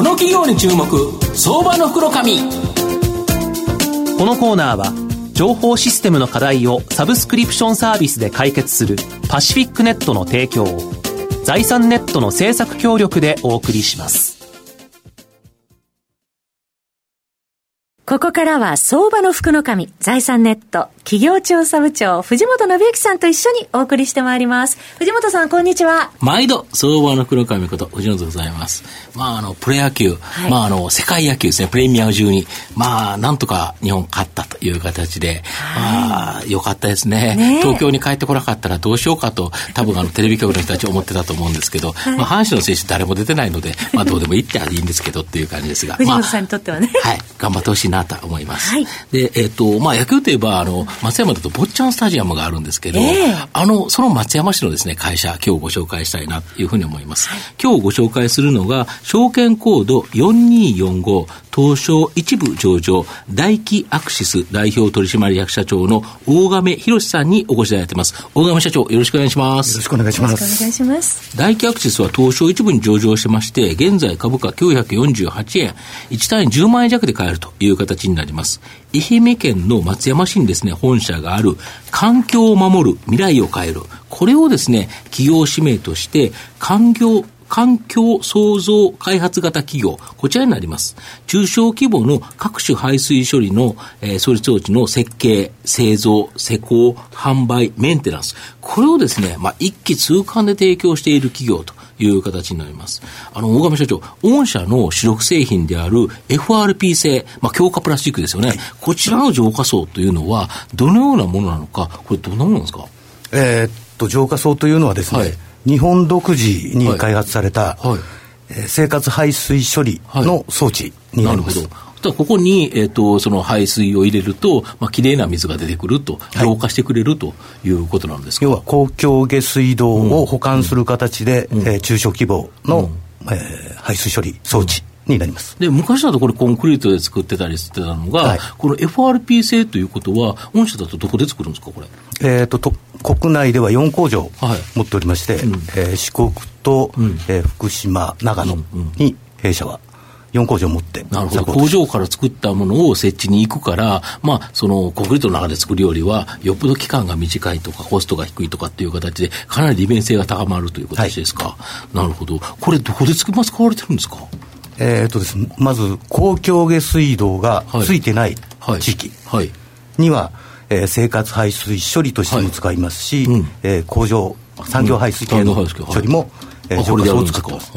この企業に注目相場の袋紙。このコーナーは情報システムの課題をサブスクリプションサービスで解決するパシフィックネットの提供を財産ネットの政策協力でお送りします。ここからは相場の福の神、財産ネット、企業調査部長、藤本信之さんと一緒にお送りしてまいります。藤本さん、こんにちは。毎度、相場の福の神こと、藤本でございます。まあ、あの、プロ野球、はい、まあ、あの、世界野球ですね、プレミアム中に、まあ、なんとか日本勝ったという形で、はい、まあ、よかったですね。ね東京に帰ってこなかったらどうしようかと、多分あの、テレビ局の人たち思ってたと思うんですけど、はい、まあ、阪神の選手誰も出てないので、まあ、どうでもいいっていいんですけどっていう感じですが。藤本さんにとってはね。はい、頑張ってほしいなと思います。はい、で、えっ、ー、と、まあ、野球といえば、あの、松山だと坊ちゃんスタジアムがあるんですけど、えー、あの、その松山市のですね、会社、今日ご紹介したいなというふうに思います。はい、今日ご紹介するのが、証券コード4245、東証一部上場、大気アクシス代表取締役社長の大亀博さんにお越しいただいてます。大亀社長、よろしくお願いします。よろしくお願いします。よろしくお願いします。大気アクシスは東証一部に上場してまして、現在株価948円、1単位10万円弱で買えるという形になります。愛媛県の松山市にですね、本社がある、環境を守る、未来を変える。これをですね、企業使命として、環境、環境創造開発型企業、こちらになります。中小規模の各種排水処理の、えー、創立装置の設計、製造、施工、販売、メンテナンス。これをですね、まあ、一気通貫で提供している企業という形になります。あの、大亀社長、御社の主力製品である FRP 製、まあ、強化プラスチックですよね。はい、こちらの浄化層というのは、どのようなものなのか、これどんなものなんですか？えー、っと、浄化層というのはですね、はい、日本独自に開発された、はい、えー、生活排水処理の装置になります。なるほどここに、えっ、ー、と、その排水を入れると、まあ、綺麗な水が出てくると、浄化してくれるということなんですか、要は公共下水道を保管する形で、うん、えー、中小規模の、うん、えー、排水処理装置。になります。で昔だとこれ、コンクリートで作ってたりしてたのが、はい、この FRP 製ということは、御社だとどこで作るんですか、これ？えーと、と国内では4工場持っておりまして、はいうん、えー、四国と、うん、えー、福島、長野に弊社は4工場持って。なるほど。工場から作ったものを設置に行くから、まあ、そのコンクリートの中で作るよりは、よっぽど期間が短いとか、コストが低いとかっていう形で、かなり利便性が高まるという形ですか？はい、なるほど。これ、どこで使われてるんですか？えー、っとです。ね、まず、公共下水道がついてない地域には、えー、生活排水処理としても使いますし、はいうん、えー、工場、産業排水系の処理も、うん、えー、浄化槽を使ってます。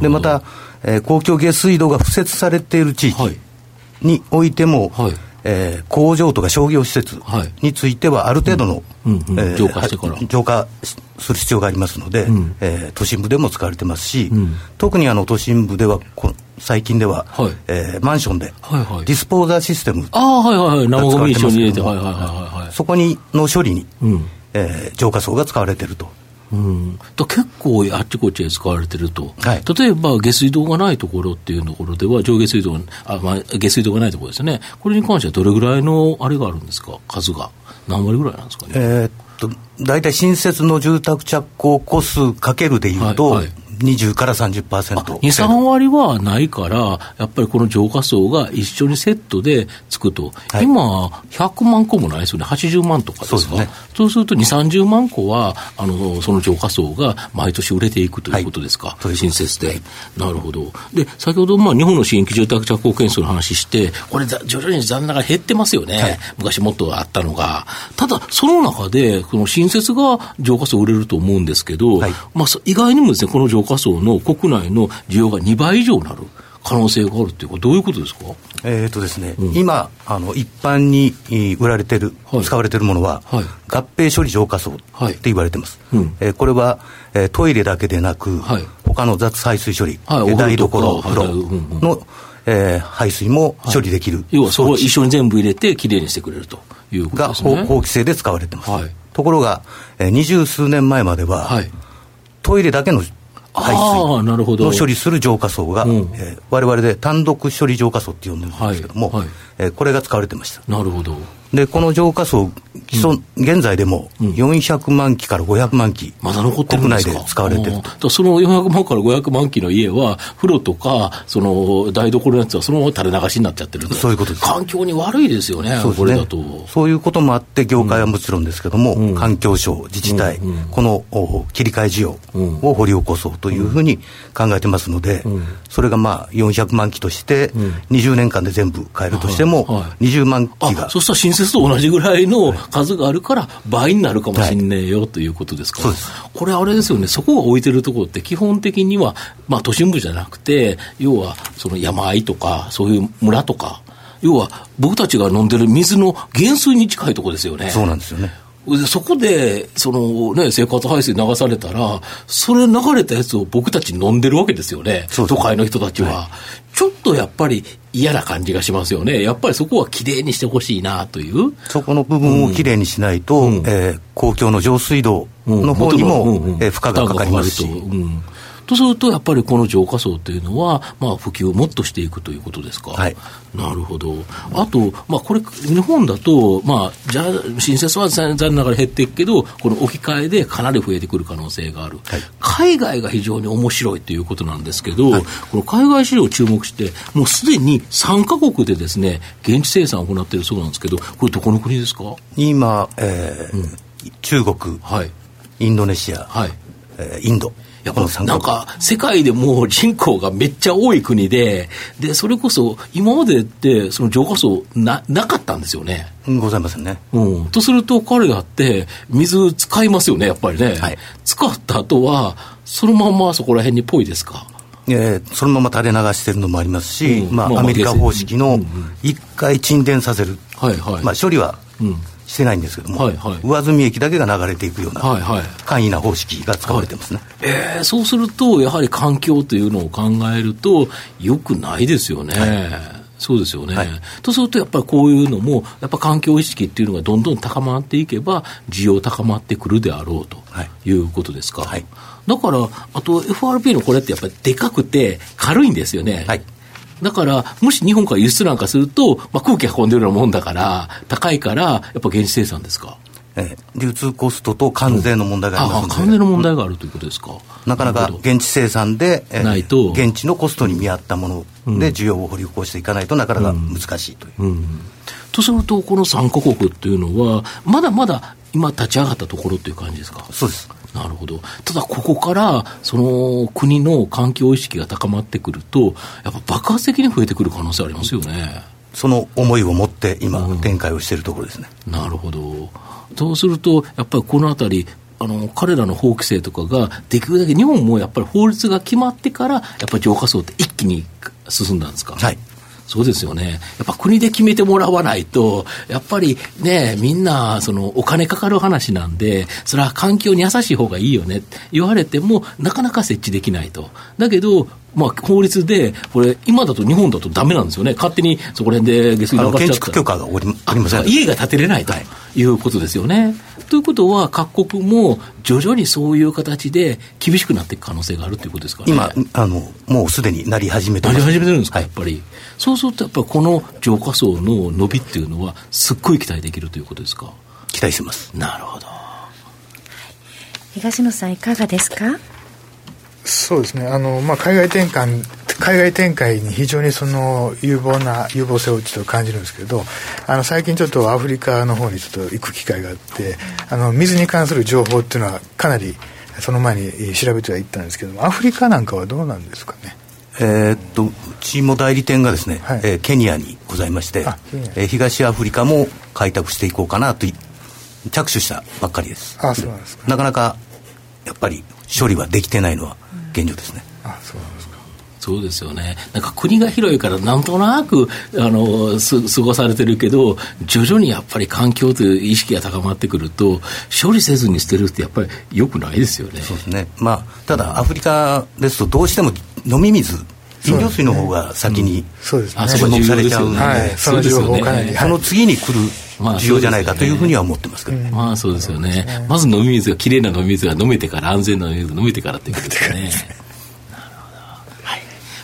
で、また、えー、公共下水道が敷設されている地域においても、はい、えー、工場とか商業施設については、ある程度の、浄化してから。浄化する必要がありますので、うん、えー、都心部でも使われてますし、うん、特にあの都心部ではこ、最近では、はい、えー、マンションで、はいはい、ディスポーザーシステムああ、はいはいはい、生ゴミ一緒に入れて、はいはいはいはい、そこにの処理に、うん、えー、浄化層が使われていると。うん、結構あっちこっちで使われてると、はい、例えば下水道がないところっていうところでは、上下水道あ、まあ、下水道がないところですね、これに関してはどれぐらいのあれがあるんですか、数が、何割ぐらいなんですかね？えー、っと大体新設の住宅着工個数かけるでいうと、はいはい20から30%。2、3割はないから、やっぱりこの浄化層が一緒にセットでつくと、はい、今、100万個もないですよね、80万とかですか、そうね、そうすると2、30万個は、あのその浄化層が毎年売れていくということですか、はい、新設で、はい、なるほど。で、先ほど、まあ、日本の新規住宅着工件数の話して、これ、徐々に残高が減ってますよね、昔もっとあったのが。ただ、その中で、この新設が浄化層売れると思うんですけど、まあ、意外にもですね、この浄化層の国内の需要が2倍以上になる。可能性があるっていうか、どういうことですか、えーとですね、うん、今あの、一般に売られてる、はい、使われてるものは、はい、合併処理浄化層って言われてます、はい。うん、えー、これは、えー、トイレだけでなく、はい、他の雑排水処理、はい、台所、風呂の、えー、排水も処理できる、要はそこを一緒に全部入れて、きれいにしてくれるということですね。が法規制で使われてます。ところが、えー、二十数年前までは、トイレだけの排水の処理する浄化層が、えー、我々で単独処理浄化層って呼んでるんですけども、はいはい、えー、これが使われてました。なるほど。で、この浄化層、現在でも400万機から500万機、まだ残って国内で使われてると。その400万から500万機の家は、風呂とか、その台所のやつはそのまま垂れ流しになっちゃってるそういうことです。環境に悪いですよね、そうこれだと。そういうこともあって、業界はもちろんですけども、うん、環境省、自治体、うんうん、この切り替え需要を掘り起こそうというふうに考えてますので、それがまあ400万機として、20年間で全部変えるとしても、20万機が。そしたら新設と同じぐらいの数があるから、倍になるかもしれないよ、ということですか。そうです。これあれですよね、そこが置いてるところって基本的には、まあ都心部じゃなくて、要はその山あいとか、そういう村とか、要は僕たちが飲んでる水の原水に近いところですよね。そうなんですよね。そこで、そのね、生活排水流されたら、それ流れたやつを僕たち飲んでるわけですよね。都会の人たちは、はい、ちょっとやっぱり嫌な感じがしますよね。やっぱりそこはきれいにしてほしいなという。そこの部分をきれいにしないと、うん、えー、公共の上水道の方にも、うん、えー、負荷がかかりますし。うんとすると、やっぱりこの浄化層というのは、まあ、普及をもっとしていくということですか？はい、なるほど。あと、まあ、これ、日本だと、まあ、じゃあ、新設は残念ながら減っていくけど、この置き換えでかなり増えてくる可能性がある。はい、海外が非常に面白いということなんですけど、はい、この海外資料を注目して、もうすでに3か国でですね、現地生産を行っているそうなんですけど、これどこの国ですか？今、えー、うん、中国、はい、インドネシア、はいえー、インド。やっぱなんか、世界でも人口がめっちゃ多い国で、で、それこそ、今までって、その浄化層な、なかったんですよね。ございませんね。うん。とすると、彼らって、水使いますよね、やっぱりね。はい、使った後は、そのまんまそこら辺にぽいですか？えー、そのまま垂れ流してるのもありますし、うん、まあ、アメリカ方式の一回沈殿させる、はいはい、まあ、処理はしてないんですけども、はいはい、上積み液だけが流れていくような、はいはい、簡易な方式が使われてますね、はい、えー、そうすると、やはり環境というのを考えると、よくないですよね。はい。そうですよね、はい、とすると、やっぱりこういうのも、やっぱ環境意識っていうのがどんどん高まっていけば、需要高まってくるであろうとい。うことですか。はい、だから、あと FRP のこれってやっぱりでかくて軽いんですよね。はいだから、もし日本から輸出なんかすると、まあ、空気運んでるようなもんだから、高いから、やっぱ現地生産ですか？ええ、流通コストと関税の問題がありますので、うん、関税の問題があるということですか？なかなか現地生産で、えー、ないと。現地のコストに見合ったもので需要を掘り起こしていかないとなかなか難しいという。うん。うん、とすると、この3か国っていうのは、まだまだ今立ち上がったところという感じですか？そうです。なるほど。ただ、ここから、その国の環境意識が高まってくると、やっぱ爆発的に増えてくる可能性ありますよね。その思いを持って今、展開をしているところですね。なるほど。そうすると、やっぱりこのあたり、あの彼らの法規制とかが、できるだけ日本もやっぱり法律が決まってから、やっぱり浄化層って一気に進んだんですか？はいそうですよね。やっぱ国で決めてもらわないと、やっぱりね、みんな、その、お金かかる話なんで、それは環境に優しい方がいいよね言われても、なかなか設置できないと。だけど、まあ、法律で、これ、今だと日本だとだめなんですよね、勝手にそこら辺で下水流しちゃ建築許可がありません。家が建てれないと。いうことですよね。ということは、各国も徐々にそういう形で厳しくなっていく可能性があるということですか、ね、今あの、もうすでになり始めてなり始めてるんですか、やっぱり。そうすると、やっぱりこの浄化層の伸びっていうのは、すっごい期待できるということですか？期待してます。なるほど。東野さん、いかがですか？そうですねあの、まあ、海外転換海外展開に非常にその有望な有望性をちょっと感じるんですけどあの最近ちょっとアフリカの方にちょっと行く機会があってあの水に関する情報っていうのはかなりその前に調べてはいったんですけどもアフリカなんかはどうなんですかね？えー、っとうちも代理店がですね、はい、えー、ケニアにございまして、えー、東アフリカも開拓していこうかなと着手したばっかりです。あそうなんですか。なかなかやっぱり処理はできてないのは現状ですね。うですかそうですよね。なんか国が広いからなんとなく、あの、す、過ごされてるけど、徐々にやっぱり環境という意識が高まってくると、処理せずに捨てるってやっぱりよくないですよね。そうですね。まあ、ただアフリカですとどうしても飲み水、飲料水の方が先に注目されちゃうので、その情報かなり、その次に来る需要じゃないかというふうには思ってますけど、まあそうですよね、まず飲み水がきれいな飲み水が飲めてから安全な飲み水が飲めてからっていうことですね。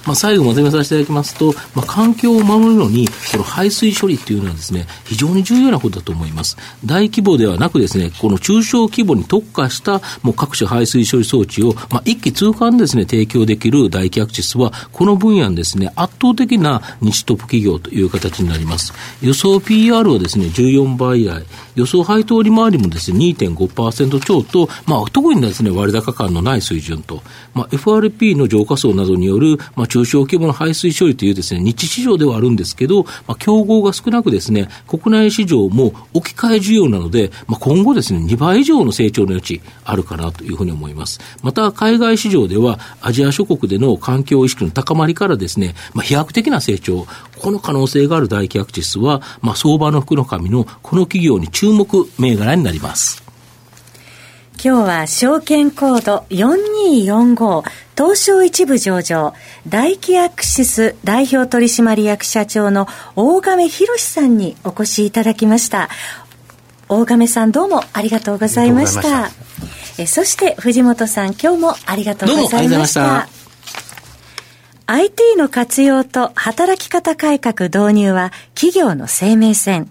まあ、最後まとめさせていただきますと、まあ、環境を守るのに、この排水処理っていうのはですね、非常に重要なことだと思います。大規模ではなくですね、この中小規模に特化したもう各種排水処理装置を、まあ、一気通貫ですね、提供できる大キャクチスは、この分野にですね、圧倒的な日トップ企業という形になります。予想 PR はですね、14倍台、予想配当利回りもですね、2.5%超と、まあ、特にですね、割高感のない水準と、まあ、FRP の浄化層などによる、まあ、中小規模の排水処理というですね、日市場ではあるんですけど、まあ、競合が少なくですね、国内市場も置き換え需要なので、まあ、今後ですね、2倍以上の成長の余地あるかなというふうに思います。また、海外市場では、アジア諸国での環境意識の高まりからですね、まあ、飛躍的な成長、この可能性がある大企画指数は、まあ、相場の福の神のこの企業に注目銘柄になります。今日は証券コード4245東証一部上場大気アクシス代表取締役社長の大亀博さんにお越しいただきました。大亀さんどうもありがとうございました。えそして藤本さん今日もありがとうございました。IT の活用と働き方改革導入は企業の生命線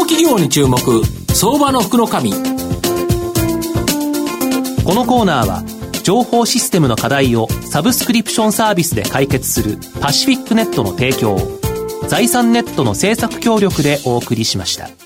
の企業に注目相場の福のこのコーナーは情報システムの課題をサブスクリプションサービスで解決するパシフィックネットの提供財産ネットの政策協力でお送りしました。